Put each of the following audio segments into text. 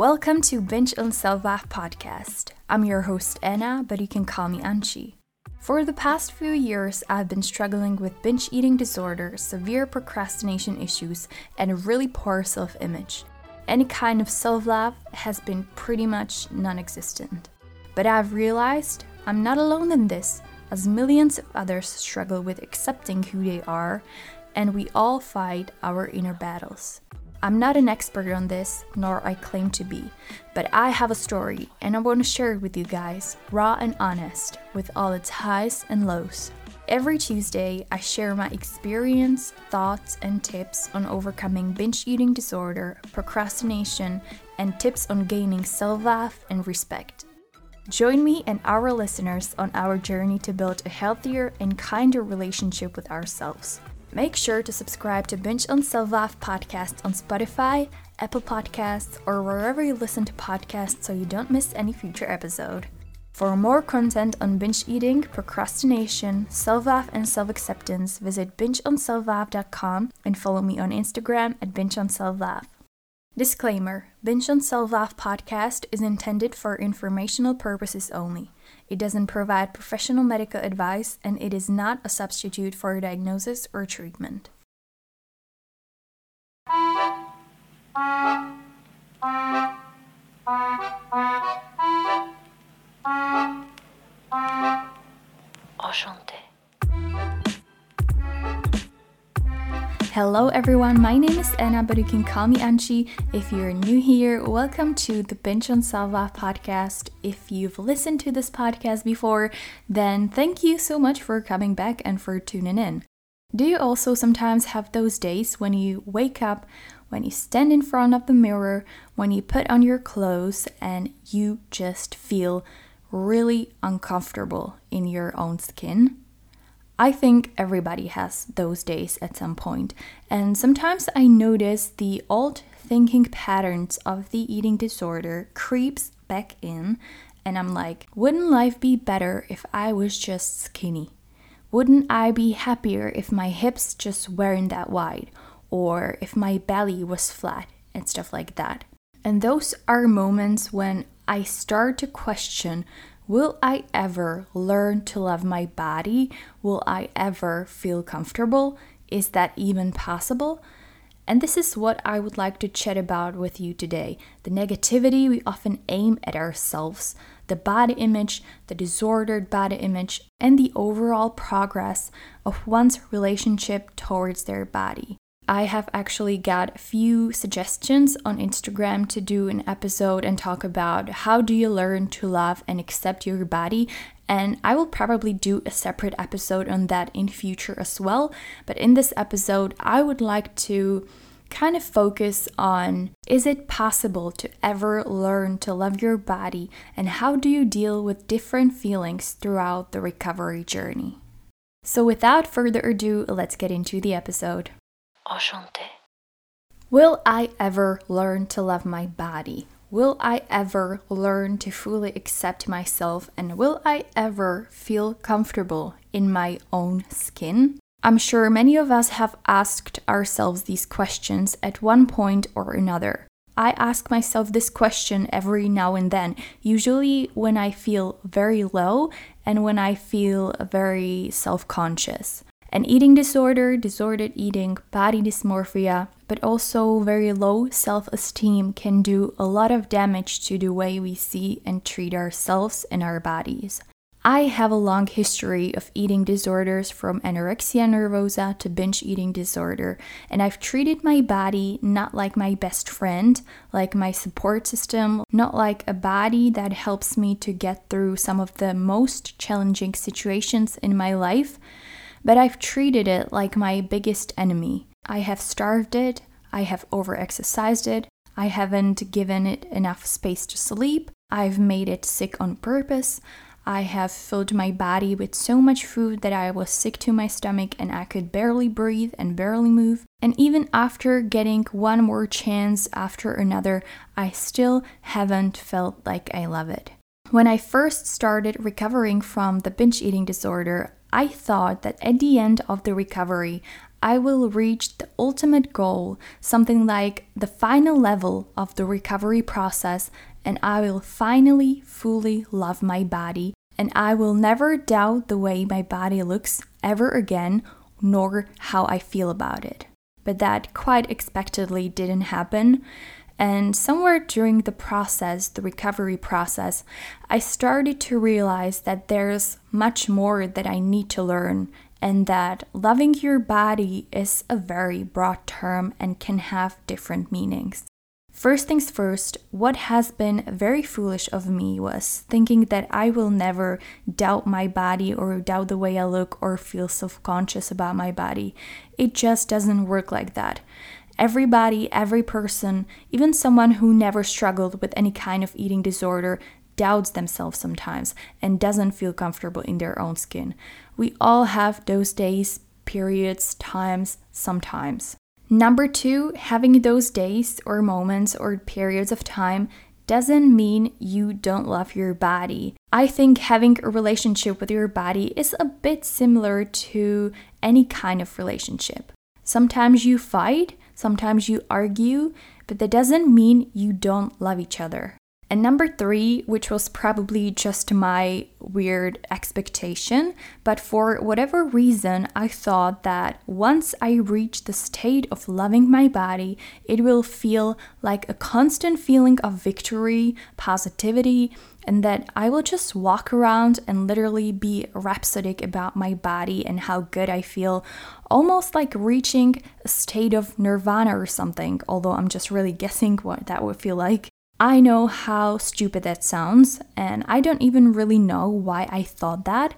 Welcome to Binge on Self-Love podcast. I'm your host Anna, but you can call me Anchi. For the past few years, I've been struggling with binge eating disorder, severe procrastination issues, and a really poor self image. Any kind of self love has been pretty much non existent. But I've realized I'm not alone in this, as millions of others struggle with accepting who they are, and we all fight our inner battles. I'm not an expert on this, nor I claim to be, but I have a story and I want to share it with you guys, raw and honest, with all its highs and lows. Every Tuesday, I share my experience, thoughts, and tips on overcoming binge eating disorder, procrastination, and tips on gaining self love and respect. Join me and our listeners on our journey to build a healthier and kinder relationship with ourselves. Make sure to subscribe to Binge on Love podcast on Spotify, Apple Podcasts, or wherever you listen to podcasts so you don't miss any future episode. For more content on binge eating, procrastination, self love, and self acceptance, visit bingeonselflove.com and follow me on Instagram at bingeonselflove. Disclaimer Binge on Self Love podcast is intended for informational purposes only. It doesn't provide professional medical advice and it is not a substitute for a diagnosis or treatment. Hello everyone, my name is Anna, but you can call me Anchi. If you're new here, welcome to the Binge on Love podcast. If you've listened to this podcast before, then thank you so much for coming back and for tuning in. Do you also sometimes have those days when you wake up, when you stand in front of the mirror, when you put on your clothes, and you just feel really uncomfortable in your own skin? I think everybody has those days at some point, and sometimes I notice the old thinking patterns of the eating disorder creeps back in, and I'm like, wouldn't life be better if I was just skinny? Wouldn't I be happier if my hips just weren't that wide, or if my belly was flat and stuff like that? And those are moments when I start to question Will I ever learn to love my body? Will I ever feel comfortable? Is that even possible? And this is what I would like to chat about with you today the negativity we often aim at ourselves, the body image, the disordered body image, and the overall progress of one's relationship towards their body. I have actually got a few suggestions on Instagram to do an episode and talk about how do you learn to love and accept your body and I will probably do a separate episode on that in future as well. But in this episode, I would like to kind of focus on is it possible to ever learn to love your body and how do you deal with different feelings throughout the recovery journey? So, without further ado, let's get into the episode. Enchanté. Will I ever learn to love my body? Will I ever learn to fully accept myself? And will I ever feel comfortable in my own skin? I'm sure many of us have asked ourselves these questions at one point or another. I ask myself this question every now and then, usually when I feel very low and when I feel very self conscious. An eating disorder, disordered eating, body dysmorphia, but also very low self esteem can do a lot of damage to the way we see and treat ourselves and our bodies. I have a long history of eating disorders from anorexia nervosa to binge eating disorder, and I've treated my body not like my best friend, like my support system, not like a body that helps me to get through some of the most challenging situations in my life, but I've treated it like my biggest enemy. I have starved it, I have overexercised it, I haven't given it enough space to sleep, I've made it sick on purpose. I have filled my body with so much food that I was sick to my stomach and I could barely breathe and barely move. And even after getting one more chance after another, I still haven't felt like I love it. When I first started recovering from the binge eating disorder, I thought that at the end of the recovery, I will reach the ultimate goal, something like the final level of the recovery process, and I will finally fully love my body, and I will never doubt the way my body looks ever again, nor how I feel about it. But that quite expectedly didn't happen. And somewhere during the process, the recovery process, I started to realize that there's much more that I need to learn, and that loving your body is a very broad term and can have different meanings. First things first, what has been very foolish of me was thinking that I will never doubt my body or doubt the way I look or feel self conscious about my body. It just doesn't work like that. Everybody, every person, even someone who never struggled with any kind of eating disorder, doubts themselves sometimes and doesn't feel comfortable in their own skin. We all have those days, periods, times, sometimes. Number two, having those days or moments or periods of time doesn't mean you don't love your body. I think having a relationship with your body is a bit similar to any kind of relationship. Sometimes you fight, sometimes you argue, but that doesn't mean you don't love each other. And number three, which was probably just my weird expectation, but for whatever reason, I thought that once I reach the state of loving my body, it will feel like a constant feeling of victory, positivity, and that I will just walk around and literally be rhapsodic about my body and how good I feel, almost like reaching a state of nirvana or something, although I'm just really guessing what that would feel like. I know how stupid that sounds, and I don't even really know why I thought that.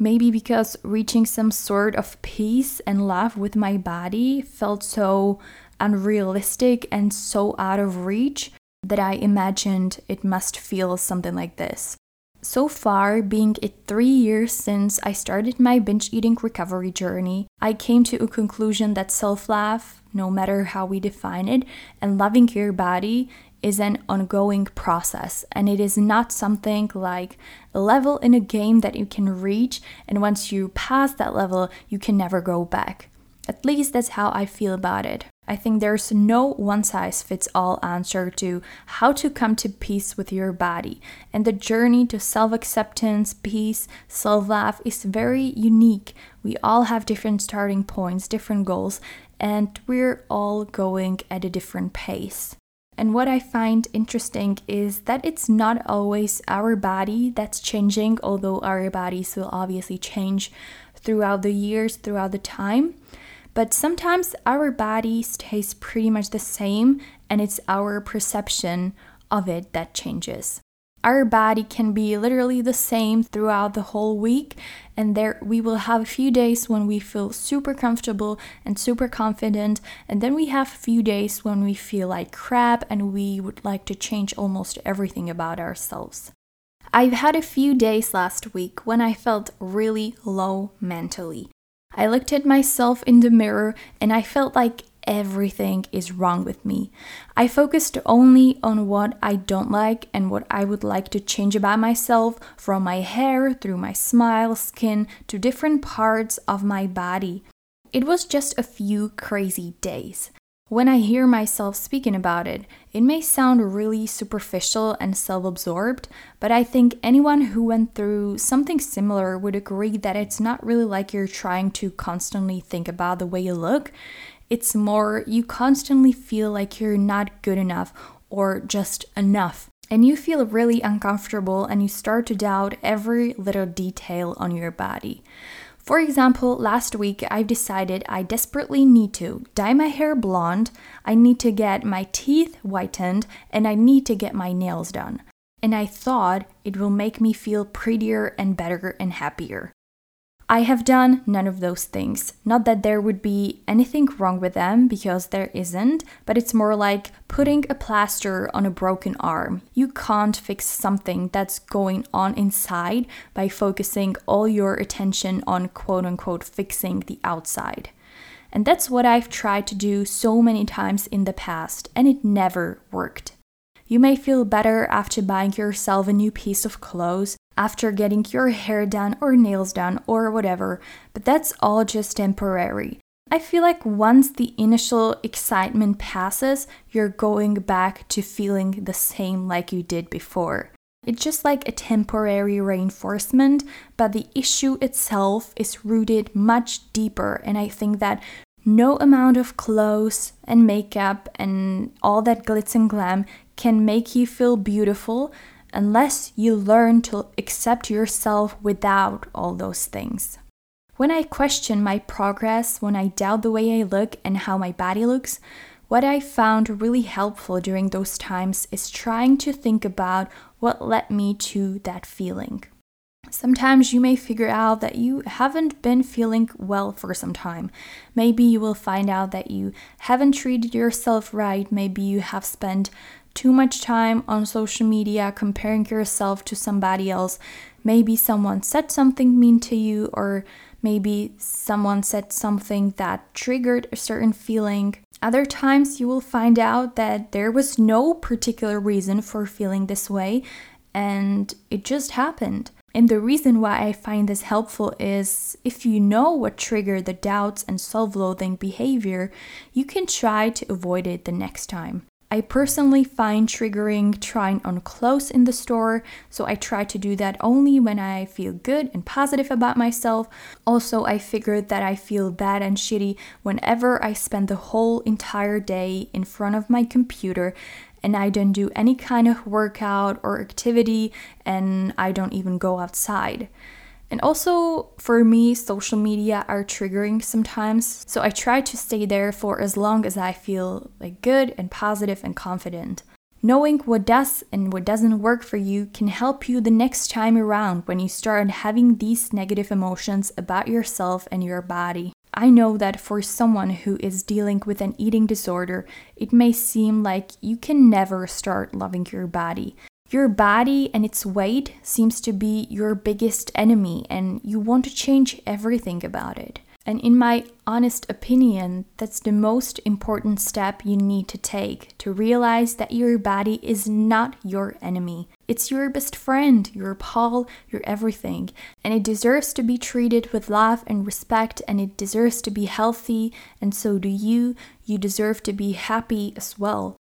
Maybe because reaching some sort of peace and love with my body felt so unrealistic and so out of reach that I imagined it must feel something like this. So far, being it three years since I started my binge eating recovery journey, I came to a conclusion that self love, no matter how we define it, and loving your body is an ongoing process and it is not something like a level in a game that you can reach and once you pass that level you can never go back. At least that's how I feel about it. I think there's no one size fits all answer to how to come to peace with your body. And the journey to self acceptance, peace, self love is very unique. We all have different starting points, different goals, and we're all going at a different pace. And what I find interesting is that it's not always our body that's changing, although our bodies will obviously change throughout the years, throughout the time. But sometimes our body stays pretty much the same, and it's our perception of it that changes our body can be literally the same throughout the whole week. And there we will have a few days when we feel super comfortable and super confident. And then we have a few days when we feel like crap and we would like to change almost everything about ourselves. I've had a few days last week when I felt really low mentally. I looked at myself in the mirror and I felt like everything is wrong with me. I focused only on what I don't like and what I would like to change about myself, from my hair through my smile, skin to different parts of my body. It was just a few crazy days. When I hear myself speaking about it, it may sound really superficial and self absorbed, but I think anyone who went through something similar would agree that it's not really like you're trying to constantly think about the way you look. It's more you constantly feel like you're not good enough or just enough. And you feel really uncomfortable and you start to doubt every little detail on your body. For example, last week I've decided I desperately need to dye my hair blonde, I need to get my teeth whitened, and I need to get my nails done. And I thought it will make me feel prettier and better and happier. I have done none of those things. Not that there would be anything wrong with them, because there isn't, but it's more like putting a plaster on a broken arm. You can't fix something that's going on inside by focusing all your attention on quote unquote fixing the outside. And that's what I've tried to do so many times in the past, and it never worked. You may feel better after buying yourself a new piece of clothes, after getting your hair done or nails done or whatever, but that's all just temporary. I feel like once the initial excitement passes, you're going back to feeling the same like you did before. It's just like a temporary reinforcement, but the issue itself is rooted much deeper. And I think that no amount of clothes and makeup and all that glitz and glam can make you feel beautiful unless you learn to accept yourself without all those things. When I question my progress, when I doubt the way I look and how my body looks, what I found really helpful during those times is trying to think about what led me to that feeling. Sometimes you may figure out that you haven't been feeling well for some time. Maybe you will find out that you haven't treated yourself right. Maybe you have spent too much time on social media comparing yourself to somebody else. Maybe someone said something mean to you, or maybe someone said something that triggered a certain feeling. Other times, you will find out that there was no particular reason for feeling this way and it just happened. And the reason why I find this helpful is if you know what triggered the doubts and self loathing behavior, you can try to avoid it the next time. I personally find triggering trying on clothes in the store, so I try to do that only when I feel good and positive about myself. Also, I figured that I feel bad and shitty whenever I spend the whole entire day in front of my computer and I don't do any kind of workout or activity and I don't even go outside. And also, for me, social media are triggering sometimes, so I try to stay there for as long as I feel like good and positive and confident. Knowing what does and what doesn't work for you can help you the next time around when you start having these negative emotions about yourself and your body. I know that for someone who is dealing with an eating disorder, it may seem like you can never start loving your body. Your body and its weight seems to be your biggest enemy, and you want to change everything about it. And in my honest opinion, that's the most important step you need to take to realize that your body is not your enemy. It's your best friend, your pal, your everything. And it deserves to be treated with love and respect, and it deserves to be healthy, and so do you. You deserve to be happy as well.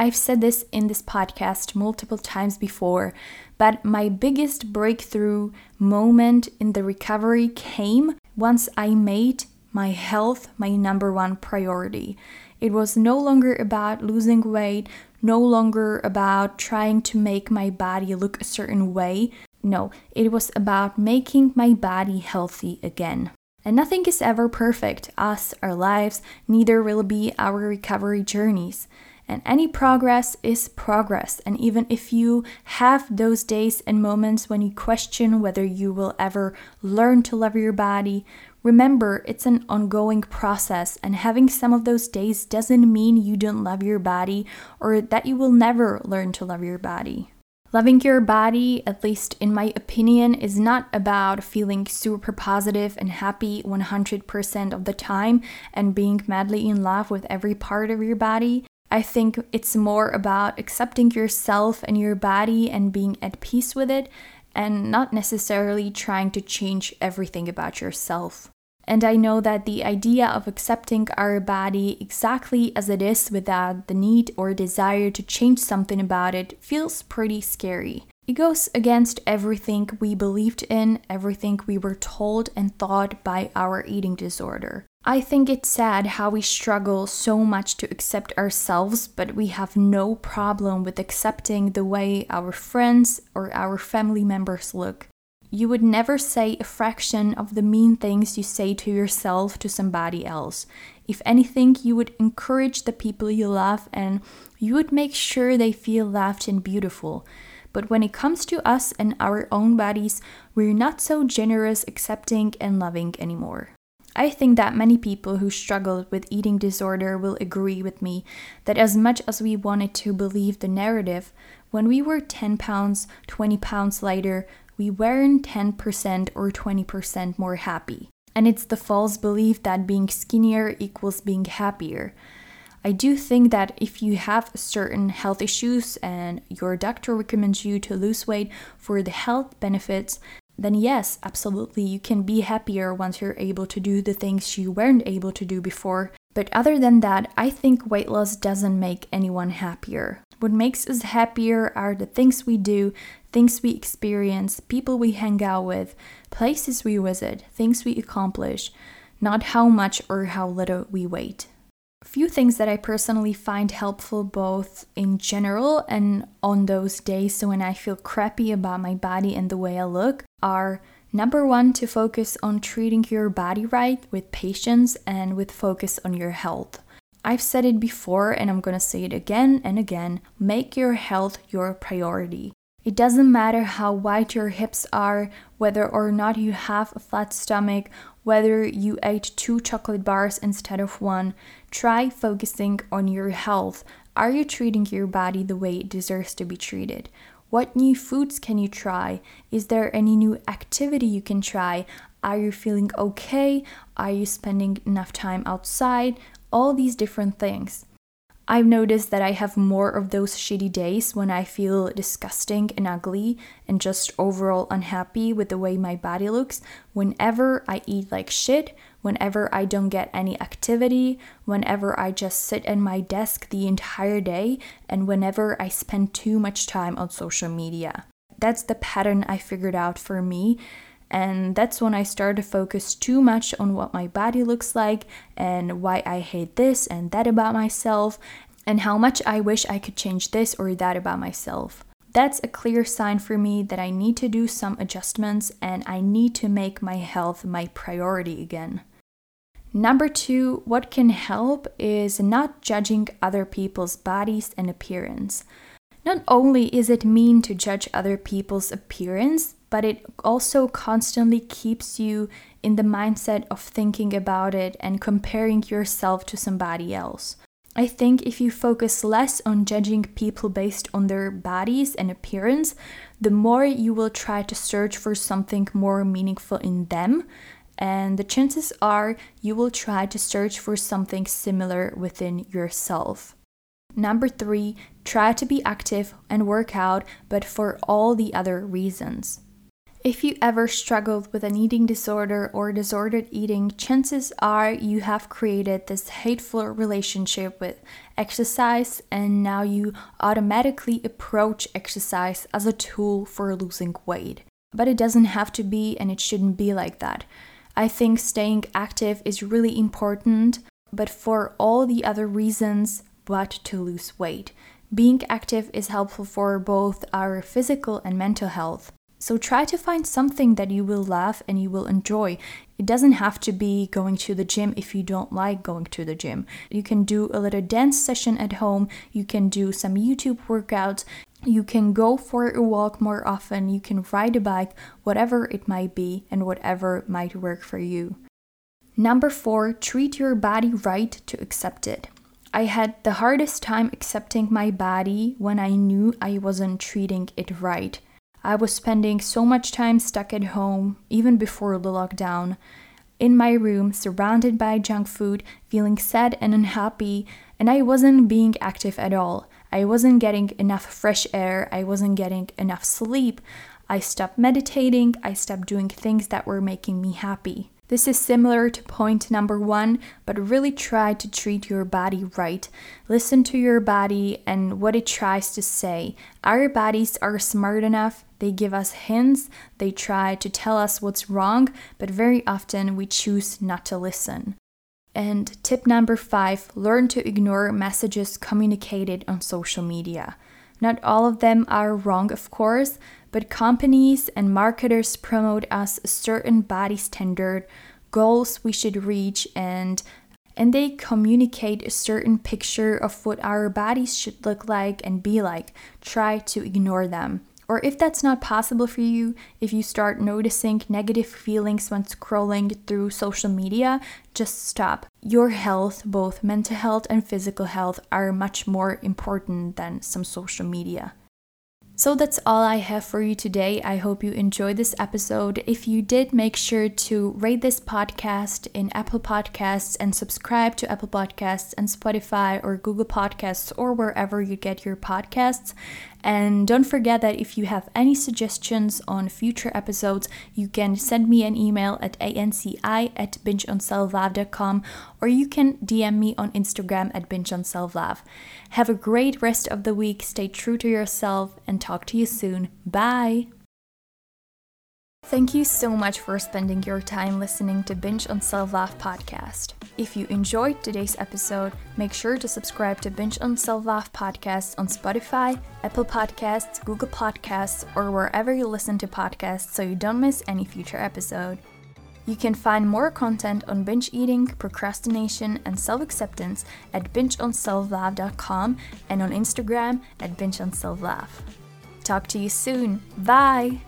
I've said this in this podcast multiple times before, but my biggest breakthrough moment in the recovery came once I made my health my number one priority. It was no longer about losing weight, no longer about trying to make my body look a certain way. No, it was about making my body healthy again. And nothing is ever perfect, us, our lives, neither will be our recovery journeys. And any progress is progress. And even if you have those days and moments when you question whether you will ever learn to love your body, remember it's an ongoing process. And having some of those days doesn't mean you don't love your body or that you will never learn to love your body. Loving your body, at least in my opinion, is not about feeling super positive and happy 100% of the time and being madly in love with every part of your body. I think it's more about accepting yourself and your body and being at peace with it, and not necessarily trying to change everything about yourself. And I know that the idea of accepting our body exactly as it is without the need or desire to change something about it feels pretty scary. It goes against everything we believed in, everything we were told and thought by our eating disorder. I think it's sad how we struggle so much to accept ourselves, but we have no problem with accepting the way our friends or our family members look. You would never say a fraction of the mean things you say to yourself to somebody else. If anything, you would encourage the people you love and you would make sure they feel loved and beautiful. But when it comes to us and our own bodies, we're not so generous, accepting, and loving anymore. I think that many people who struggle with eating disorder will agree with me that as much as we wanted to believe the narrative, when we were 10 pounds, 20 pounds lighter, we weren't 10% or 20% more happy. And it's the false belief that being skinnier equals being happier. I do think that if you have certain health issues and your doctor recommends you to lose weight for the health benefits, then yes, absolutely, you can be happier once you're able to do the things you weren't able to do before. But other than that, I think weight loss doesn't make anyone happier. What makes us happier are the things we do, things we experience, people we hang out with, places we visit, things we accomplish, not how much or how little we weight. A few things that I personally find helpful both in general and on those days when I feel crappy about my body and the way I look are number one, to focus on treating your body right with patience and with focus on your health. I've said it before and I'm gonna say it again and again make your health your priority. It doesn't matter how wide your hips are, whether or not you have a flat stomach, whether you ate two chocolate bars instead of one. Try focusing on your health. Are you treating your body the way it deserves to be treated? What new foods can you try? Is there any new activity you can try? Are you feeling okay? Are you spending enough time outside? All these different things. I've noticed that I have more of those shitty days when I feel disgusting and ugly and just overall unhappy with the way my body looks whenever I eat like shit, whenever I don't get any activity, whenever I just sit at my desk the entire day, and whenever I spend too much time on social media. That's the pattern I figured out for me. And that's when I started to focus too much on what my body looks like and why I hate this and that about myself and how much I wish I could change this or that about myself. That's a clear sign for me that I need to do some adjustments and I need to make my health my priority again. Number two, what can help is not judging other people's bodies and appearance. Not only is it mean to judge other people's appearance, but it also constantly keeps you in the mindset of thinking about it and comparing yourself to somebody else. I think if you focus less on judging people based on their bodies and appearance, the more you will try to search for something more meaningful in them. And the chances are you will try to search for something similar within yourself. Number three, try to be active and work out, but for all the other reasons. If you ever struggled with an eating disorder or disordered eating, chances are you have created this hateful relationship with exercise, and now you automatically approach exercise as a tool for losing weight. But it doesn't have to be, and it shouldn't be like that. I think staying active is really important, but for all the other reasons, but to lose weight. Being active is helpful for both our physical and mental health. So try to find something that you will love and you will enjoy. It doesn't have to be going to the gym if you don't like going to the gym. You can do a little dance session at home, you can do some YouTube workouts, you can go for a walk more often, you can ride a bike, whatever it might be, and whatever might work for you. Number four, treat your body right to accept it. I had the hardest time accepting my body when I knew I wasn't treating it right. I was spending so much time stuck at home, even before the lockdown, in my room, surrounded by junk food, feeling sad and unhappy, and I wasn't being active at all. I wasn't getting enough fresh air, I wasn't getting enough sleep. I stopped meditating, I stopped doing things that were making me happy. This is similar to point number one, but really try to treat your body right. Listen to your body and what it tries to say. Our bodies are smart enough, they give us hints, they try to tell us what's wrong, but very often we choose not to listen. And tip number five learn to ignore messages communicated on social media. Not all of them are wrong, of course, but companies and marketers promote us a certain body standard, goals we should reach, and and they communicate a certain picture of what our bodies should look like and be like. Try to ignore them. Or if that's not possible for you, if you start noticing negative feelings when scrolling through social media, just stop. Your health, both mental health and physical health, are much more important than some social media. So that's all I have for you today. I hope you enjoyed this episode. If you did, make sure to rate this podcast in Apple Podcasts and subscribe to Apple Podcasts and Spotify or Google Podcasts or wherever you get your podcasts. And don't forget that if you have any suggestions on future episodes, you can send me an email at anci at bingeonselflove.com or you can DM me on Instagram at bingeonselflove. Have a great rest of the week, stay true to yourself, and talk to you soon. Bye! Thank you so much for spending your time listening to Binge on Self Love podcast. If you enjoyed today's episode, make sure to subscribe to Binge on Self Love podcast on Spotify, Apple Podcasts, Google Podcasts, or wherever you listen to podcasts so you don't miss any future episode. You can find more content on binge eating, procrastination, and self acceptance at bingeonselflove.com and on Instagram at bingeonselflove. Talk to you soon. Bye!